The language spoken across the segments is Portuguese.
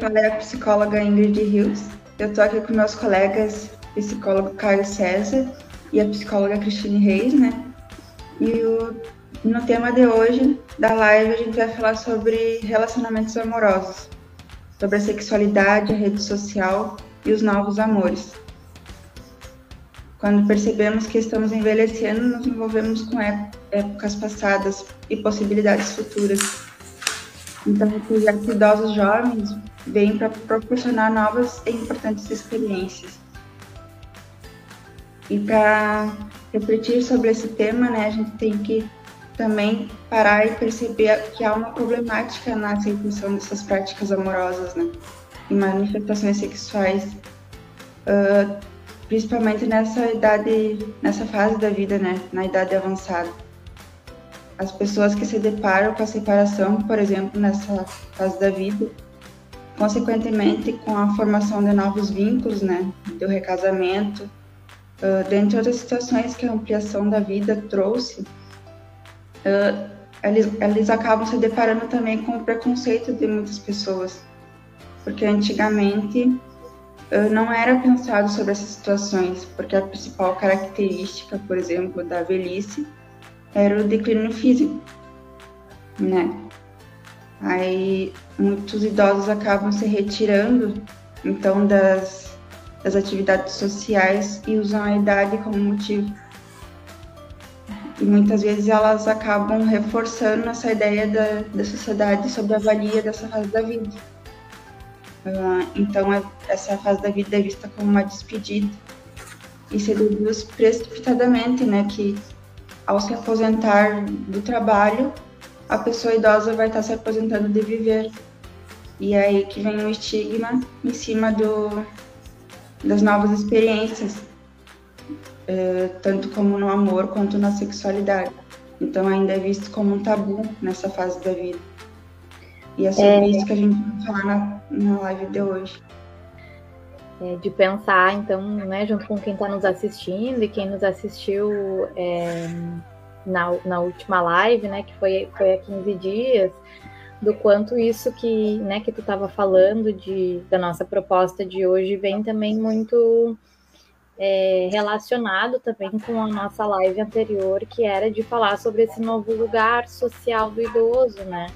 Fala é a psicóloga Ingrid Rios. Eu estou aqui com meus colegas, psicólogo Caio César e a psicóloga Cristine Reis, né? E o, no tema de hoje da live a gente vai falar sobre relacionamentos amorosos, sobre a sexualidade, a rede social e os novos amores. Quando percebemos que estamos envelhecendo, nos envolvemos com épocas passadas e possibilidades futuras. Então, projetos idosos jovens vêm para proporcionar novas e importantes experiências. E para refletir sobre esse tema, né, a gente tem que também parar e perceber que há uma problemática na aceitação dessas práticas amorosas, né, e manifestações sexuais, uh, principalmente nessa idade, nessa fase da vida, né, na idade avançada as pessoas que se deparam com a separação, por exemplo, nessa fase da vida, consequentemente com a formação de novos vínculos, né, do recasamento, uh, dentre outras situações que a ampliação da vida trouxe, uh, eles, eles acabam se deparando também com o preconceito de muitas pessoas, porque antigamente uh, não era pensado sobre essas situações, porque a principal característica, por exemplo, da velhice era o declínio físico, né? Aí muitos idosos acabam se retirando, então, das, das atividades sociais e usam a idade como motivo. E muitas vezes elas acabam reforçando essa ideia da, da sociedade sobre a valia dessa fase da vida. Uh, então, é, essa fase da vida é vista como uma despedida e se deduz precipitadamente, né, que ao se aposentar do trabalho, a pessoa idosa vai estar se aposentando de viver. E é aí que vem o estigma em cima do, das novas experiências, é, tanto como no amor quanto na sexualidade. Então ainda é visto como um tabu nessa fase da vida. E é sobre é... isso que a gente vai falar na, na live de hoje é, de pensar, então, né, junto com quem está nos assistindo e quem nos assistiu é, na, na última live, né, que foi, foi há 15 dias, do quanto isso que, né, que tu estava falando de, da nossa proposta de hoje vem também muito é, relacionado também com a nossa live anterior, que era de falar sobre esse novo lugar social do idoso, né?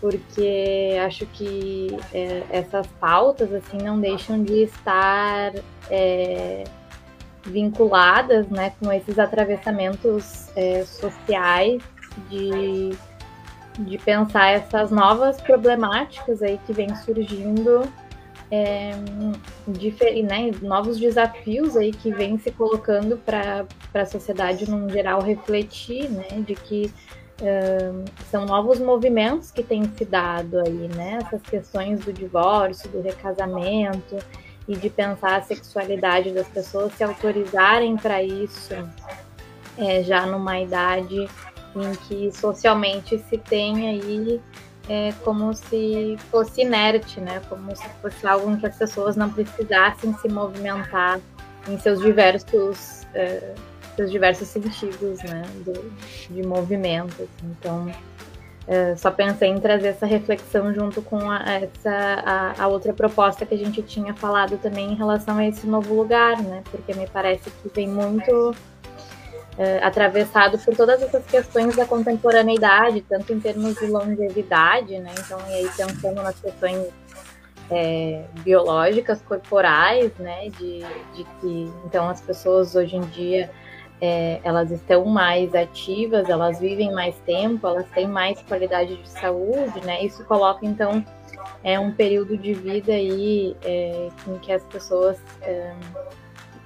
Porque acho que é, essas pautas assim não deixam de estar é, vinculadas né, com esses atravessamentos é, sociais de, de pensar essas novas problemáticas aí que vêm surgindo é, né, novos desafios aí que vêm se colocando para a sociedade num geral refletir, né, de que são novos movimentos que têm se dado aí, né? Essas questões do divórcio, do recasamento e de pensar a sexualidade das pessoas se autorizarem para isso é, já numa idade em que socialmente se tem aí é, como se fosse inerte, né? Como se fosse algo em que as pessoas não precisassem se movimentar em seus diversos é, seus diversos sentidos, né, do, de movimento. Assim. Então, é, só pensei em trazer essa reflexão junto com a, essa, a, a, outra proposta que a gente tinha falado também em relação a esse novo lugar, né, porque me parece que vem muito é, atravessado por todas essas questões da contemporaneidade, tanto em termos de longevidade, né, então, e aí pensando nas questões é, biológicas, corporais, né, de, de que, então, as pessoas hoje em dia é, elas estão mais ativas, elas vivem mais tempo, elas têm mais qualidade de saúde, né? Isso coloca então é um período de vida aí é, em que as pessoas é,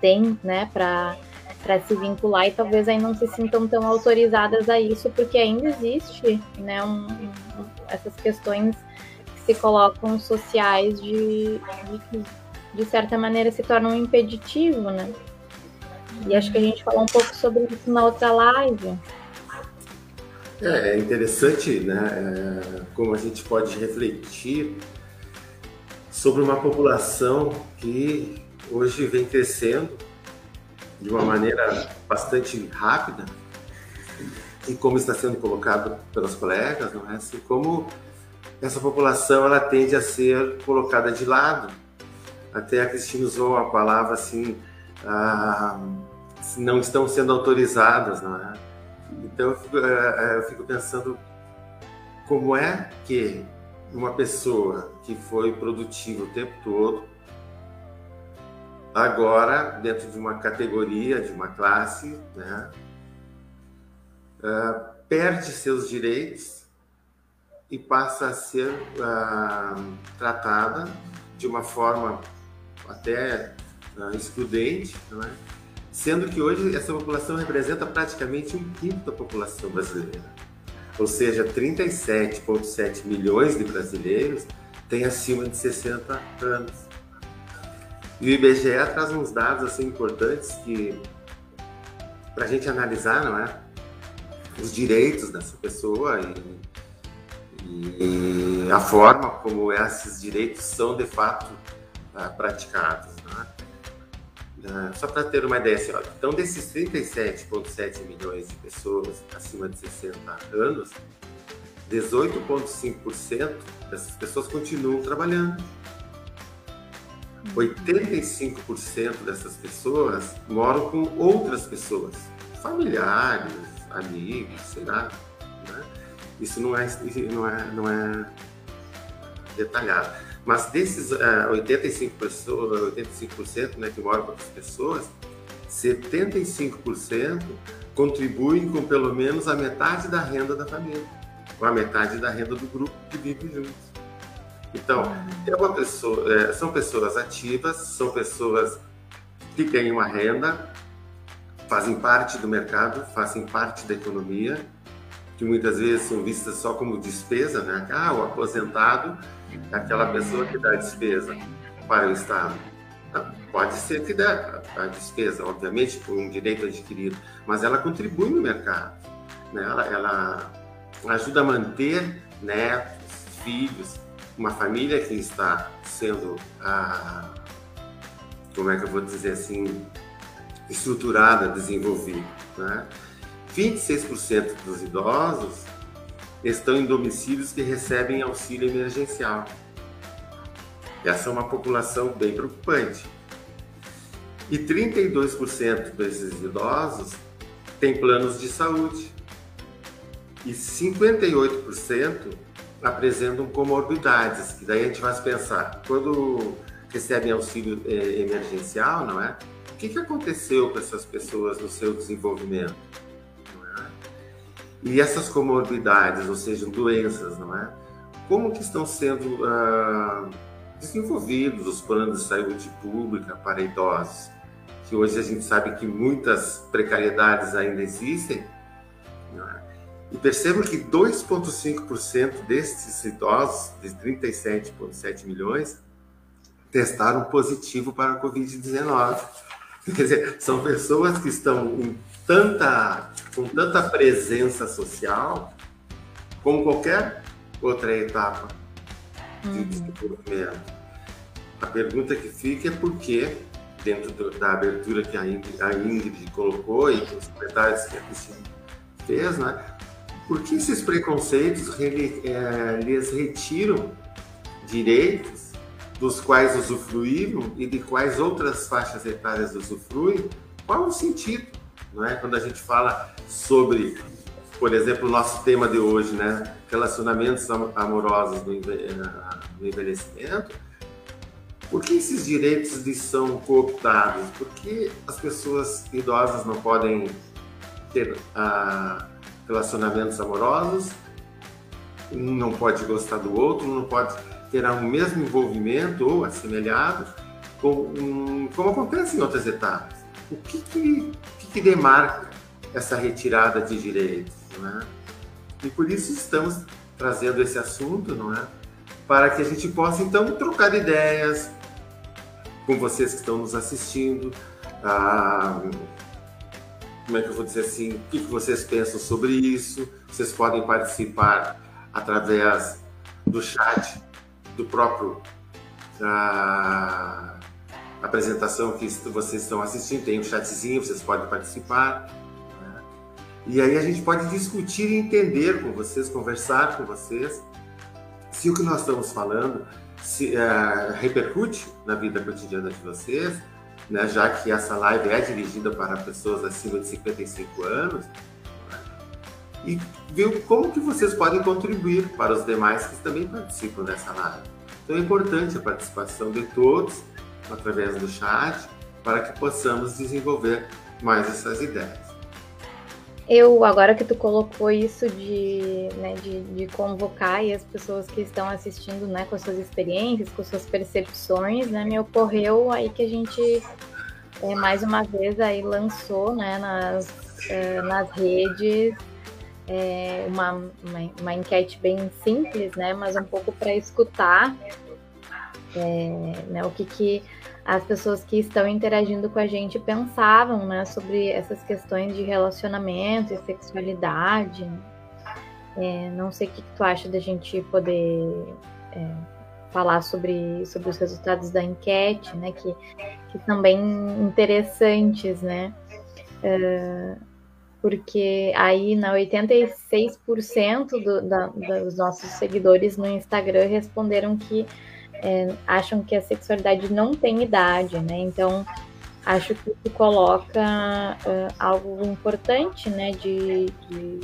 têm, né, para para se vincular e talvez aí não se sintam tão autorizadas a isso, porque ainda existe, né, um, um, essas questões que se colocam sociais de, de de certa maneira se tornam impeditivo, né? E acho que a gente falou um pouco sobre isso na outra live. É, é interessante, né? É, como a gente pode refletir sobre uma população que hoje vem crescendo de uma maneira bastante rápida e como está sendo colocado pelos colegas, não é? Assim, como essa população ela tende a ser colocada de lado. Até a Cristina usou a palavra assim, ah, não estão sendo autorizadas, não é? Então eu fico, é, é, eu fico pensando como é que uma pessoa que foi produtiva o tempo todo, agora dentro de uma categoria, de uma classe, né, uh, perde seus direitos e passa a ser uh, tratada de uma forma até uh, excludente, não é? Sendo que hoje essa população representa praticamente um quinto da população brasileira. Ou seja, 37,7 milhões de brasileiros têm acima de 60 anos. E o IBGE traz uns dados assim importantes que para a gente analisar, não é, os direitos dessa pessoa e, e a forma como esses direitos são de fato uh, praticados. Uh, só para ter uma ideia, assim, ó, então desses 37,7 milhões de pessoas acima de 60 anos, 18,5% dessas pessoas continuam trabalhando. 85% dessas pessoas moram com outras pessoas, familiares, amigos, sei lá. Né? Isso não é, não é, não é detalhado. Mas desses uh, 85%, pessoas, 85% né, que moram com outras pessoas, 75% contribuem com pelo menos a metade da renda da família, ou a metade da renda do grupo que vive juntos. Então, é uma pessoa, é, são pessoas ativas, são pessoas que têm uma renda, fazem parte do mercado, fazem parte da economia, que muitas vezes são vistas só como despesa, né? Ah, o aposentado aquela pessoa que dá despesa para o Estado. Ah, pode ser que dê a despesa, obviamente, por um direito adquirido, mas ela contribui no mercado. Né? Ela, ela ajuda a manter netos, filhos, uma família que está sendo, ah, como é que eu vou dizer assim, estruturada, desenvolvida. Né? 26% dos idosos estão em domicílios que recebem auxílio emergencial. Essa é uma população bem preocupante. E 32% desses idosos têm planos de saúde. E 58% apresentam comorbidades, que daí a gente vai pensar, quando recebem auxílio é, emergencial, não é? O que, que aconteceu com essas pessoas no seu desenvolvimento? É? E essas comorbidades, ou seja, doenças, não é? Como que estão sendo ah, desenvolvidos os planos de saúde pública para idosos? Que hoje a gente sabe que muitas precariedades ainda existem, e percebam que 2,5% destes idosos, de 37,7 milhões, testaram positivo para a Covid-19. Quer dizer, são pessoas que estão em tanta, com tanta presença social como qualquer outra etapa de uhum. desenvolvimento. A pergunta que fica é por que, dentro do, da abertura que a Ingrid, a Ingrid colocou e os comentários que a Cristina fez, né? Por que esses preconceitos é, lhes retiram direitos dos quais usufruíram e de quais outras faixas etárias usufruem? Qual o sentido? Não é? Quando a gente fala sobre, por exemplo, o nosso tema de hoje, né? relacionamentos amorosos no envelhecimento, por que esses direitos são cooptados? Por que as pessoas idosas não podem ter a relacionamentos amorosos, não pode gostar do outro, não pode ter o mesmo envolvimento ou assemelhado, com, como acontece em outras etapas. O que, que, que, demarca essa retirada de direitos? Não é? E por isso estamos trazendo esse assunto, não é? Para que a gente possa então trocar ideias com vocês que estão nos assistindo, ah, como é que eu vou dizer assim, o que vocês pensam sobre isso. Vocês podem participar através do chat do próprio da apresentação que vocês estão assistindo. Tem um chatzinho, vocês podem participar. Né? E aí a gente pode discutir e entender com vocês, conversar com vocês se o que nós estamos falando se, uh, repercute na vida cotidiana de vocês, né, já que essa live é dirigida para pessoas acima de 55 anos, e ver como que vocês podem contribuir para os demais que também participam dessa live. Então é importante a participação de todos através do chat para que possamos desenvolver mais essas ideias. Eu, agora que tu colocou isso de, né, de, de convocar as pessoas que estão assistindo, né, com as suas experiências, com as suas percepções, né, me ocorreu aí que a gente, é, mais uma vez, aí lançou, né, nas, é, nas redes é, uma, uma, uma, enquete bem simples, né, mas um pouco para escutar é, né, o que que as pessoas que estão interagindo com a gente pensavam né, sobre essas questões de relacionamento e sexualidade. É, não sei o que, tu acha da gente poder é, falar sobre, sobre os resultados da enquete, né, que, que são bem interessantes, né? É, porque aí na 86% do, da, dos nossos seguidores no Instagram responderam que é, acham que a sexualidade não tem idade, né? Então, acho que isso coloca algo importante, né, de, de,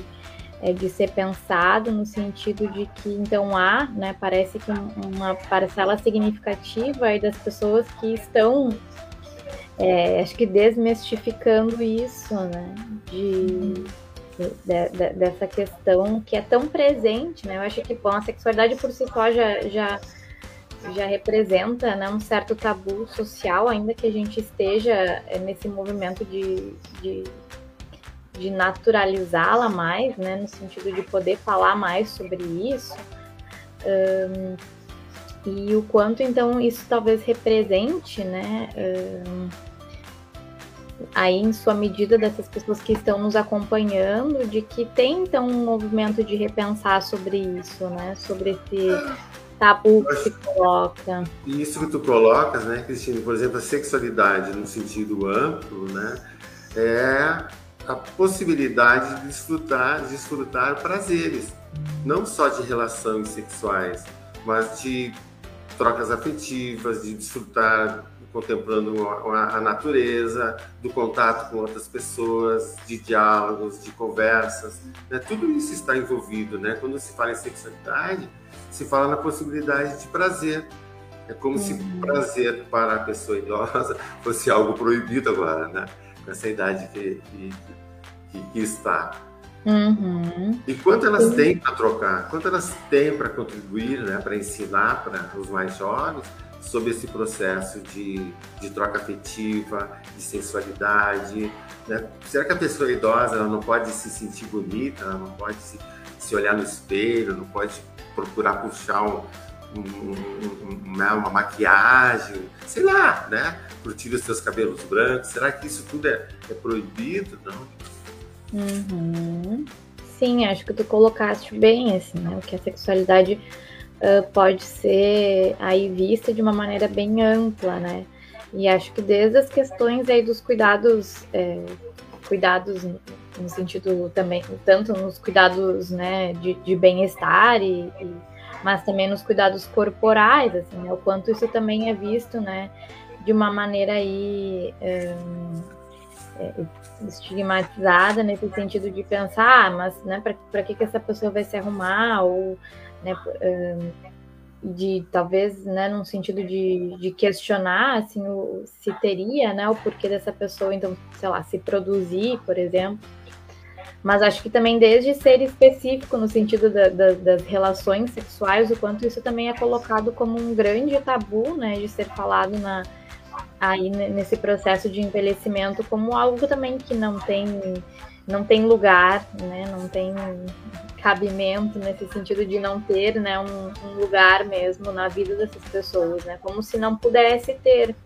é, de, ser pensado no sentido de que, então, há, né, parece que uma parcela significativa aí das pessoas que estão, é, acho que desmistificando isso, né, de, de, de, dessa questão que é tão presente, né, eu acho que, bom, a sexualidade por si só já, já já representa né, um certo tabu social, ainda que a gente esteja é, nesse movimento de, de, de naturalizá-la mais, né, no sentido de poder falar mais sobre isso. Um, e o quanto então isso talvez represente, né, um, aí em sua medida dessas pessoas que estão nos acompanhando, de que tem então um movimento de repensar sobre isso, né, sobre esse tabu que se coloca. Isso que tu colocas, né, Cristina, por exemplo, a sexualidade no sentido amplo, né, é a possibilidade de desfrutar, de desfrutar prazeres, não só de relações sexuais, mas de trocas afetivas, de desfrutar contemplando a natureza, do contato com outras pessoas, de diálogos, de conversas, né? tudo isso está envolvido, né? Quando se fala em sexualidade, se fala na possibilidade de prazer. É como uhum. se prazer para a pessoa idosa fosse algo proibido agora, né? Com essa idade que, que, que, que está. Uhum. E quanto elas têm para trocar, quanto elas têm para contribuir, né, para ensinar para os mais jovens sobre esse processo de, de troca afetiva, de sensualidade. Né? Será que a pessoa idosa ela não pode se sentir bonita, ela não pode se, se olhar no espelho, não pode procurar puxar um, um, um, né, uma maquiagem, sei lá, né? Curtir os seus cabelos brancos. Será que isso tudo é, é proibido? Não? Uhum. Sim, acho que tu colocaste bem, assim, né? Que a sexualidade uh, pode ser aí vista de uma maneira bem ampla, né? E acho que desde as questões aí dos cuidados, é, cuidados no sentido também, tanto nos cuidados né, de, de bem-estar, e, e, mas também nos cuidados corporais, assim, né, o quanto isso também é visto né, de uma maneira aí é, estigmatizada nesse sentido de pensar, ah, mas né, para que, que essa pessoa vai se arrumar, ou né, de talvez, né, num sentido de, de questionar, assim, o, se teria, né, o porquê dessa pessoa, então, sei lá, se produzir, por exemplo, mas acho que também desde ser específico no sentido da, da, das relações sexuais, o quanto isso também é colocado como um grande tabu, né, de ser falado na aí nesse processo de envelhecimento como algo também que não tem não tem lugar, né, não tem cabimento nesse sentido de não ter, né, um, um lugar mesmo na vida dessas pessoas, né, como se não pudesse ter.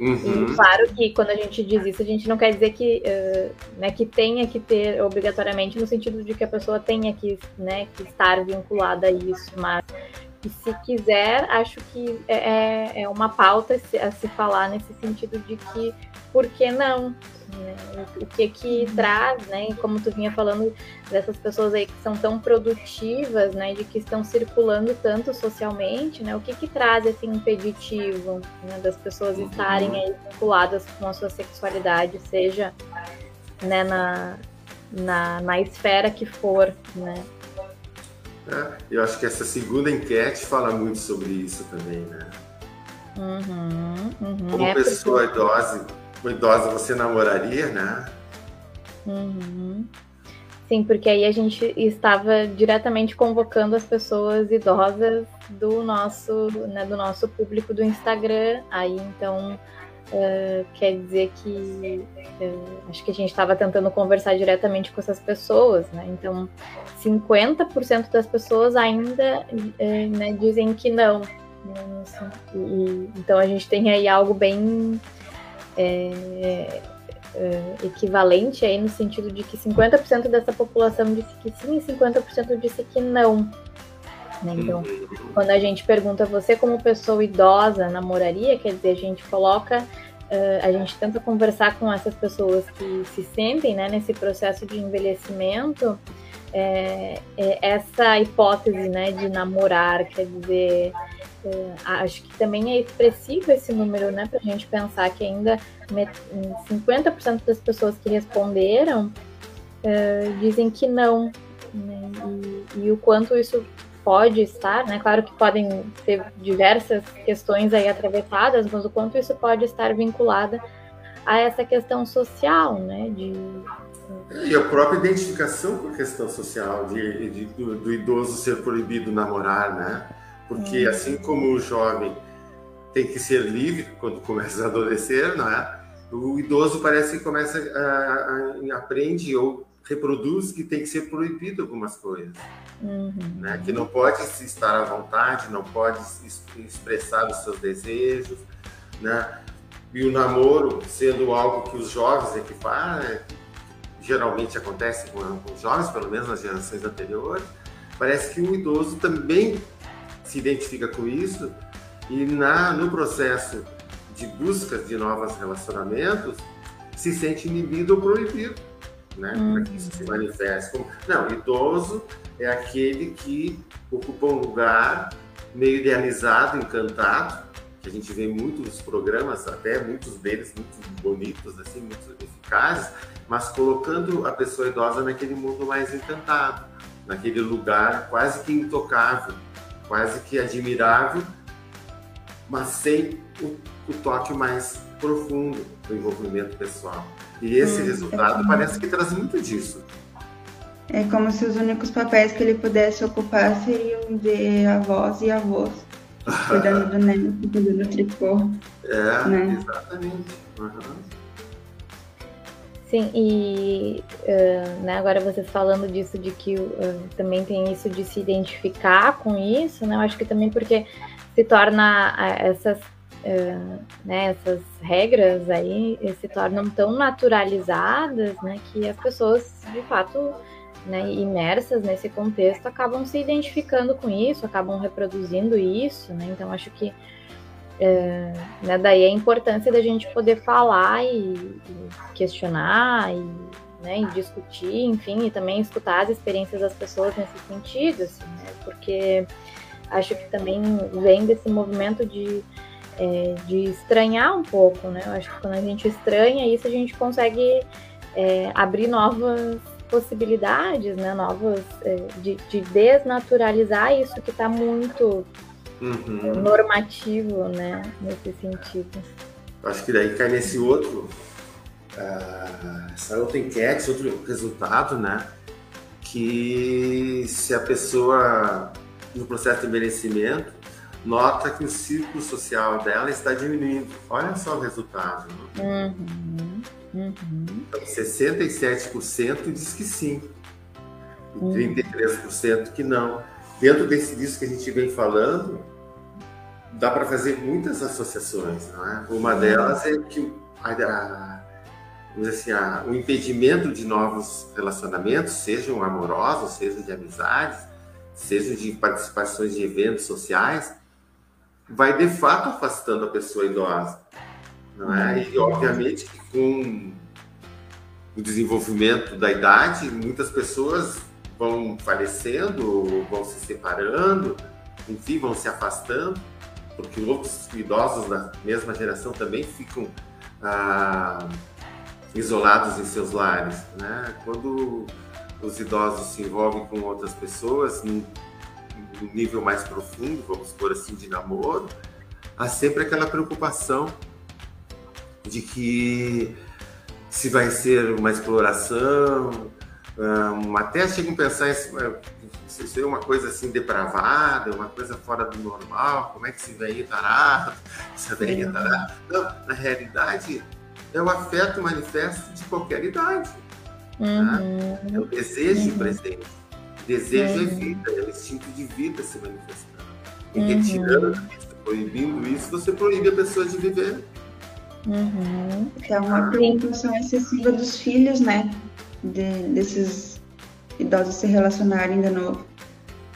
Uhum. E claro que quando a gente diz isso, a gente não quer dizer que, uh, né, que tenha que ter obrigatoriamente no sentido de que a pessoa tenha que, né, que estar vinculada a isso, mas que se quiser, acho que é, é, é uma pauta a se falar nesse sentido de que por que não? Né? O que que traz, né? Como tu vinha falando dessas pessoas aí que são tão produtivas, né? De que estão circulando tanto socialmente, né? O que que traz esse impeditivo né? das pessoas estarem aí vinculadas com a sua sexualidade, seja né, na, na, na esfera que for, né? É, eu acho que essa segunda enquete fala muito sobre isso também, né? Uhum, uhum. Como É pessoa porque- idosa, idosa, você namoraria, né? Uhum. Sim, porque aí a gente estava diretamente convocando as pessoas idosas do nosso, né, do nosso público do Instagram. Aí então eh, quer dizer que eh, acho que a gente estava tentando conversar diretamente com essas pessoas, né? Então 50% das pessoas ainda eh, né, dizem que não. e- então a gente tem aí algo bem é, é, equivalente aí no sentido de que 50% dessa população disse que sim e 50% disse que não. Né? Então, quando a gente pergunta você como pessoa idosa namoraria, quer dizer, a gente coloca, eh, a gente tenta conversar com essas pessoas que se sentem né, nesse processo de envelhecimento, é, é essa hipótese né, de namorar, quer dizer, é, acho que também é expressivo esse número, né, para a gente pensar que ainda met- 50% das pessoas que responderam eh, dizem que não, né, e, e o quanto isso pode estar, né? Claro que podem ter diversas questões aí atravessadas, mas o quanto isso pode estar vinculada a essa questão social, né? De E a própria identificação com a questão social de, de- do, do idoso ser proibido namorar, né? Porque Uhum. assim como o jovem tem que ser livre quando começa a adolescer, não é? O idoso parece que começa a, a- aprende ou reproduz que tem que ser proibido algumas coisas, Uhum. né? Que não pode se estar à vontade, não pode es- expressar os seus desejos, né? E o namoro sendo algo que os jovens é que fazem, geralmente acontece com, com os jovens, pelo menos nas gerações anteriores, parece que o idoso também se identifica com isso e na, no processo de busca de novos relacionamentos se sente inibido ou proibido, né? Para que isso se manifeste. Não, idoso é aquele que ocupa um lugar meio idealizado, encantado, que a gente vê muitos programas, até muitos deles muito bonitos, assim, muito eficazes, mas colocando a pessoa idosa naquele mundo mais encantado, naquele lugar quase que intocável, quase que admirável, mas sem o, o toque mais profundo do envolvimento pessoal. E esse Hum, resultado entendi. parece que traz muito disso. É como se os únicos papéis que ele pudesse ocupar seriam de avós e avós. Cuidando do neto, cuidando do tricô. É, Né? exatamente. Uhum. Sim, e eh, né, agora vocês falando disso, de que eh, também tem isso de se identificar com isso, né? Eu acho que também porque se torna ah, essas, eh, né, essas regras aí eh, se tornam tão naturalizadas, né? Que as pessoas, de fato, né, imersas nesse contexto, acabam se identificando com isso, acabam reproduzindo isso, né? Então acho que é, né, daí a importância da gente poder falar e, e questionar e, né, e discutir, enfim, e também escutar as experiências das pessoas nesse sentido, assim, né? Porque acho que também vem desse movimento de, é, de estranhar um pouco, né? Eu acho que quando a gente estranha isso, a gente consegue é, abrir novas possibilidades, né? Novas é, de, de desnaturalizar isso que está muito Uhum. normativo, né? Nesse sentido. Acho que daí cai nesse outro, ah, essa outra enquete, esse outro resultado, né? Que se a pessoa, no processo de envelhecimento, nota que o círculo social dela está diminuindo. Olha só o resultado. Né? Uhum, uhum, Então, 67% diz que sim, e Uhum. 33% que não. Dentro desse disso que a gente vem falando, dá para fazer muitas associações. Não é? Uma delas é que a, a- assim, a- o impedimento de novos relacionamentos, sejam amorosos, sejam de amizades, sejam de participações de eventos sociais, vai de fato afastando a pessoa idosa. não é? E obviamente que com o desenvolvimento da idade, muitas pessoas vão falecendo, vão se separando, enfim, vão se afastando, porque outros idosos da mesma geração também ficam ah, isolados em seus lares, né? Quando os idosos se envolvem com outras pessoas num nível mais profundo, vamos por assim, de namoro, há sempre aquela preocupação de que se vai ser uma exploração, um, até chegam a pensar isso ser uma coisa assim depravada, uma coisa fora do normal, como é que esse velho tarado, essa velha tarada. Não, na realidade, é o afeto manifesto de qualquer idade. Tá? Uhum. É o desejo uhum. presente. Desejo é é vida, é o instinto de vida se manifestando. E uhum. retirando isso, proibindo isso, você proíbe a pessoa de viver. Uhum. É uma preocupação excessiva dos filhos, né? De, desses idosos se relacionarem de novo.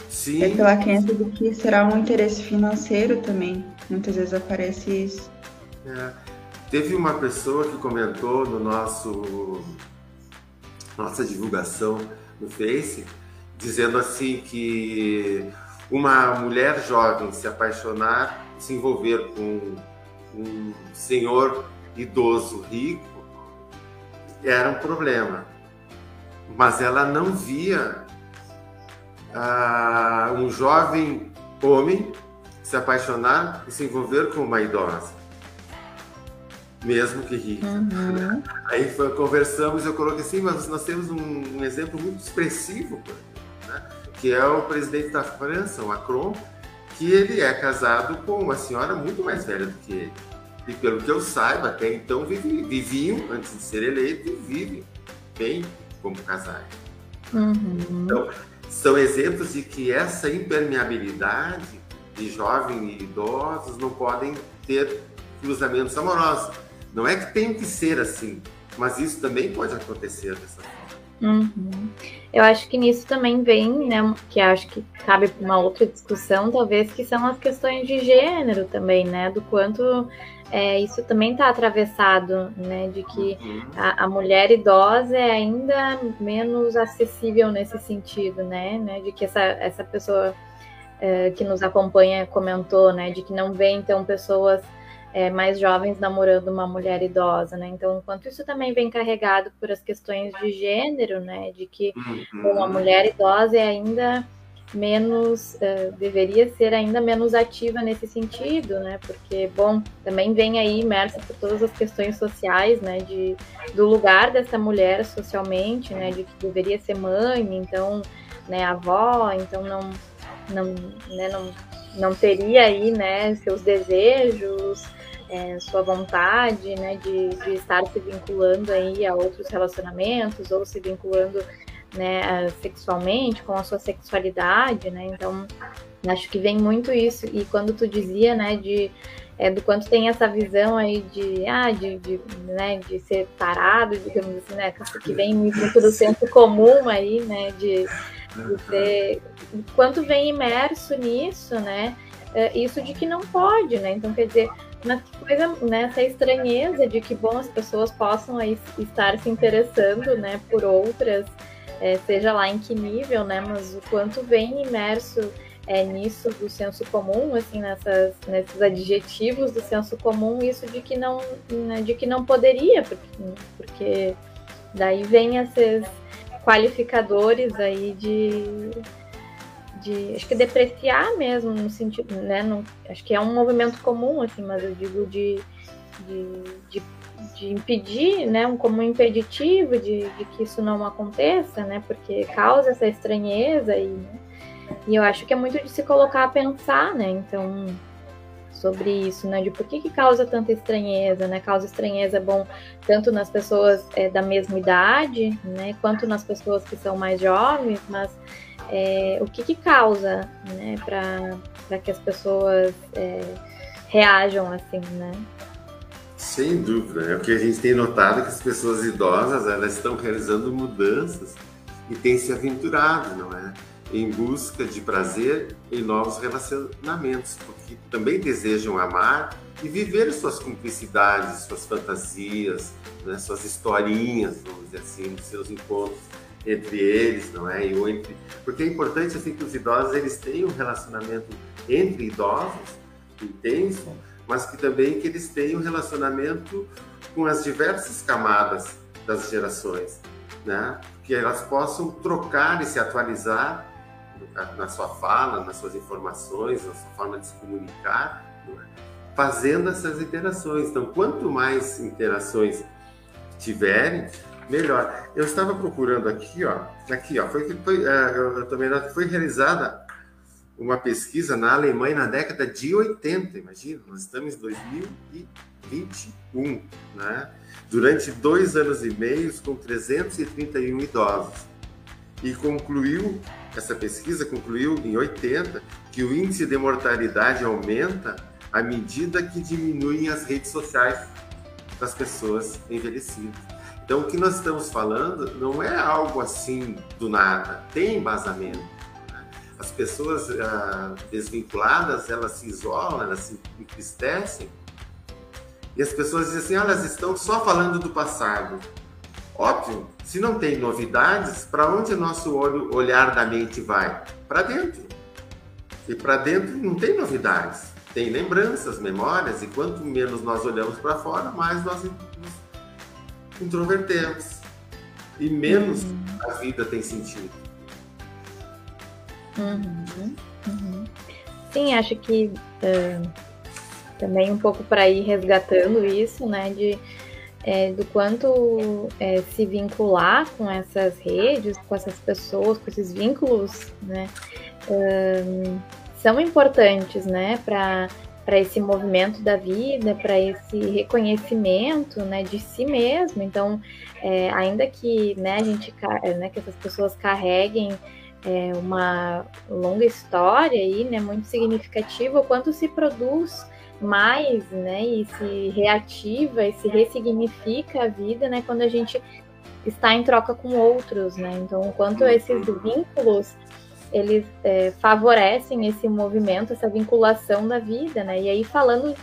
Sim. É pela crença de que será um interesse financeiro também. Muitas vezes aparece isso. É. Teve uma pessoa que comentou no nosso nossa divulgação no Face, dizendo assim que uma mulher jovem se apaixonar, se envolver com um senhor idoso rico era um problema, mas ela não via ah, um jovem homem se apaixonar e se envolver com uma idosa mesmo que rico. Uhum. Aí foi, conversamos eu coloquei assim, mas nós temos um, um exemplo muito expressivo? Que é o presidente da França, o Macron, que ele é casado com uma senhora muito mais velha do que ele. E pelo que eu saiba, até então vivi, viviam, antes de ser eleito, e vivem bem como casais. Uhum. Então, são exemplos de que essa impermeabilidade de jovens e idosos não podem ter cruzamentos amorosos. Não é que tem que ser assim, mas isso também pode acontecer dessa forma. Uhum. Eu acho que nisso também vem, né, que acho que cabe para uma outra discussão, talvez, que são as questões de gênero também, né, do quanto é, isso também está atravessado, né, de que uhum. a, a, mulher idosa é ainda menos acessível nesse sentido, né, né de que essa, essa pessoa é, que nos acompanha comentou, né, de que não vê, então, pessoas é, mais jovens namorando uma mulher idosa, né? Então, enquanto isso também vem carregado por as questões de gênero, né? De que uhum. uma mulher idosa é ainda menos uh, deveria ser ainda menos ativa nesse sentido, né? Porque bom, também vem aí imersa por todas as questões sociais, né? De do lugar dessa mulher socialmente, né? De que deveria ser mãe, então, né? Avó, então não não, né, não, não teria aí, né? Seus desejos, é, sua vontade, né, de, de, estar se vinculando aí a outros relacionamentos ou se vinculando, né, sexualmente com a sua sexualidade, né? Então, acho que vem muito isso. E quando tu dizia, né, de é, do quanto tem essa visão aí de, ah, de, de, né, de ser tarado, digamos assim, né, que vem muito do senso comum aí, né, de, de ser, quanto vem imerso nisso, né, é, isso de que não pode, né, então quer dizer, mas que coisa, né, essa estranheza de que, bom, as pessoas possam aí estar se interessando, né, por outras, é, seja lá em que nível, né, mas o quanto vem imerso é, nisso do senso comum, assim, nessas, nesses adjetivos do senso comum, isso de que não, né, de que não poderia, porque, porque daí vem esses qualificadores aí de de acho que depreciar mesmo no sentido, né? Acho que é um movimento comum, assim, mas eu digo de, de, de, de impedir, né? Um comum impeditivo de, de, que isso não aconteça, né? Porque causa essa estranheza e, né? e eu acho que é muito de se colocar a pensar, né? Então sobre isso, né? De por que, que causa tanta estranheza, né? Causa estranheza bom tanto nas pessoas é, da mesma idade, né? Quanto nas pessoas que são mais jovens, mas é, o que, que causa, né, para que as pessoas é, reajam assim, né? Sem dúvida, é o que a gente tem notado que as pessoas idosas elas estão realizando mudanças e têm se aventurado, não é? Em busca de prazer em novos relacionamentos, porque também desejam amar e viver suas cumplicidades, suas fantasias, né, suas historinhas, vamos dizer assim, seus encontros entre eles, não é? E entre... Porque é importante assim que os idosos eles tenham um relacionamento entre idosos intenso, mas que também que eles tenham um relacionamento com as diversas camadas das gerações, né? Que elas possam trocar e se atualizar na sua fala, nas suas informações, na sua forma de se comunicar, é? fazendo essas interações. Então, quanto mais interações tiverem, melhor. Eu estava procurando aqui, ó, aqui, ó, foi, foi, é, também foi realizada uma pesquisa na Alemanha na década de 80, imagina, nós estamos em 2021, né? Durante dois anos e meio, com 331 idosos. E concluiu, essa pesquisa concluiu em 80, que o índice de mortalidade aumenta à medida que diminuem as redes sociais das pessoas envelhecidas. Então, o que nós estamos falando não é algo assim do nada, tem embasamento. Né? As pessoas ah, desvinculadas, elas se isolam, elas se entristecem, e as pessoas dizem assim, ah, elas estão só falando do passado. Óbvio, se não tem novidades, para onde nosso olho, olhar da mente vai? Para dentro. E para dentro não tem novidades. Tem lembranças, memórias, e quanto menos nós olhamos para fora, mais nós nos introvertemos. E menos uhum. a vida tem sentido. Uhum. Uhum. Sim, acho que uh, também um pouco para ir resgatando isso, né? De, é, do quanto é, se vincular com essas redes, com essas pessoas, com esses vínculos, né? Um, são importantes, né? Para para esse movimento da vida, para esse reconhecimento, né, de si mesmo. Então, é, ainda que, né, a gente, né, que essas pessoas carreguem é, uma longa história aí, né, muito significativa, o quanto se produz mais, né, e se reativa e se ressignifica a vida, né, quando a gente está em troca com outros, né. Então, o quanto esses vínculos eles é, favorecem esse movimento, essa vinculação da vida, né? E aí falando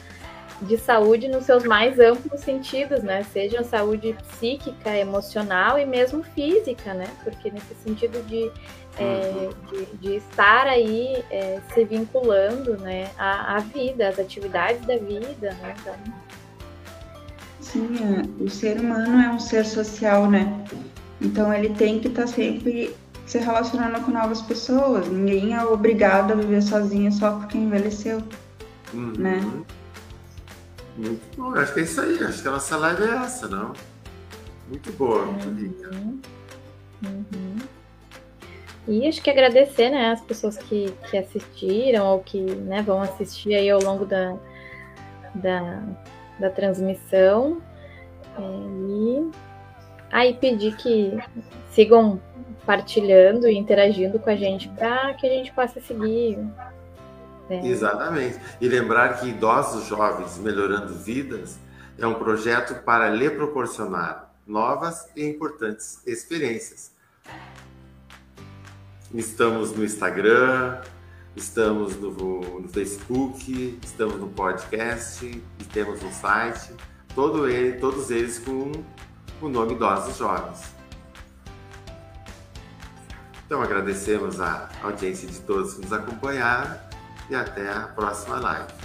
de saúde nos seus mais amplos sentidos, né? Seja saúde psíquica, emocional e mesmo física, né? Porque nesse sentido de, é, de, de, estar aí é, se vinculando, né? À, à, vida, às atividades da vida, né? Então... Sim, é, o ser humano é um ser social, né? Então ele tem que estar tá sempre se relacionando com novas pessoas. Ninguém é obrigado a viver sozinho só porque envelheceu, uhum. né? Muito bom. Acho que é isso aí. Acho que a nossa live é essa, não? Muito boa, muito uhum. Uhum. E acho que agradecer, né, as pessoas que, que assistiram ou que né, vão assistir aí ao longo da, da, da transmissão. Aí pedir que sigam partilhando e interagindo com a gente para que a gente possa seguir. Né? Exatamente. E lembrar que Idosos Jovens Melhorando Vidas é um projeto para lhe proporcionar novas e importantes experiências. Estamos no Instagram, estamos no, no Facebook, estamos no podcast temos um site, todo ele, todos eles com o nome Idosos Jovens. Então agradecemos a audiência de todos que nos acompanharam e até a próxima live.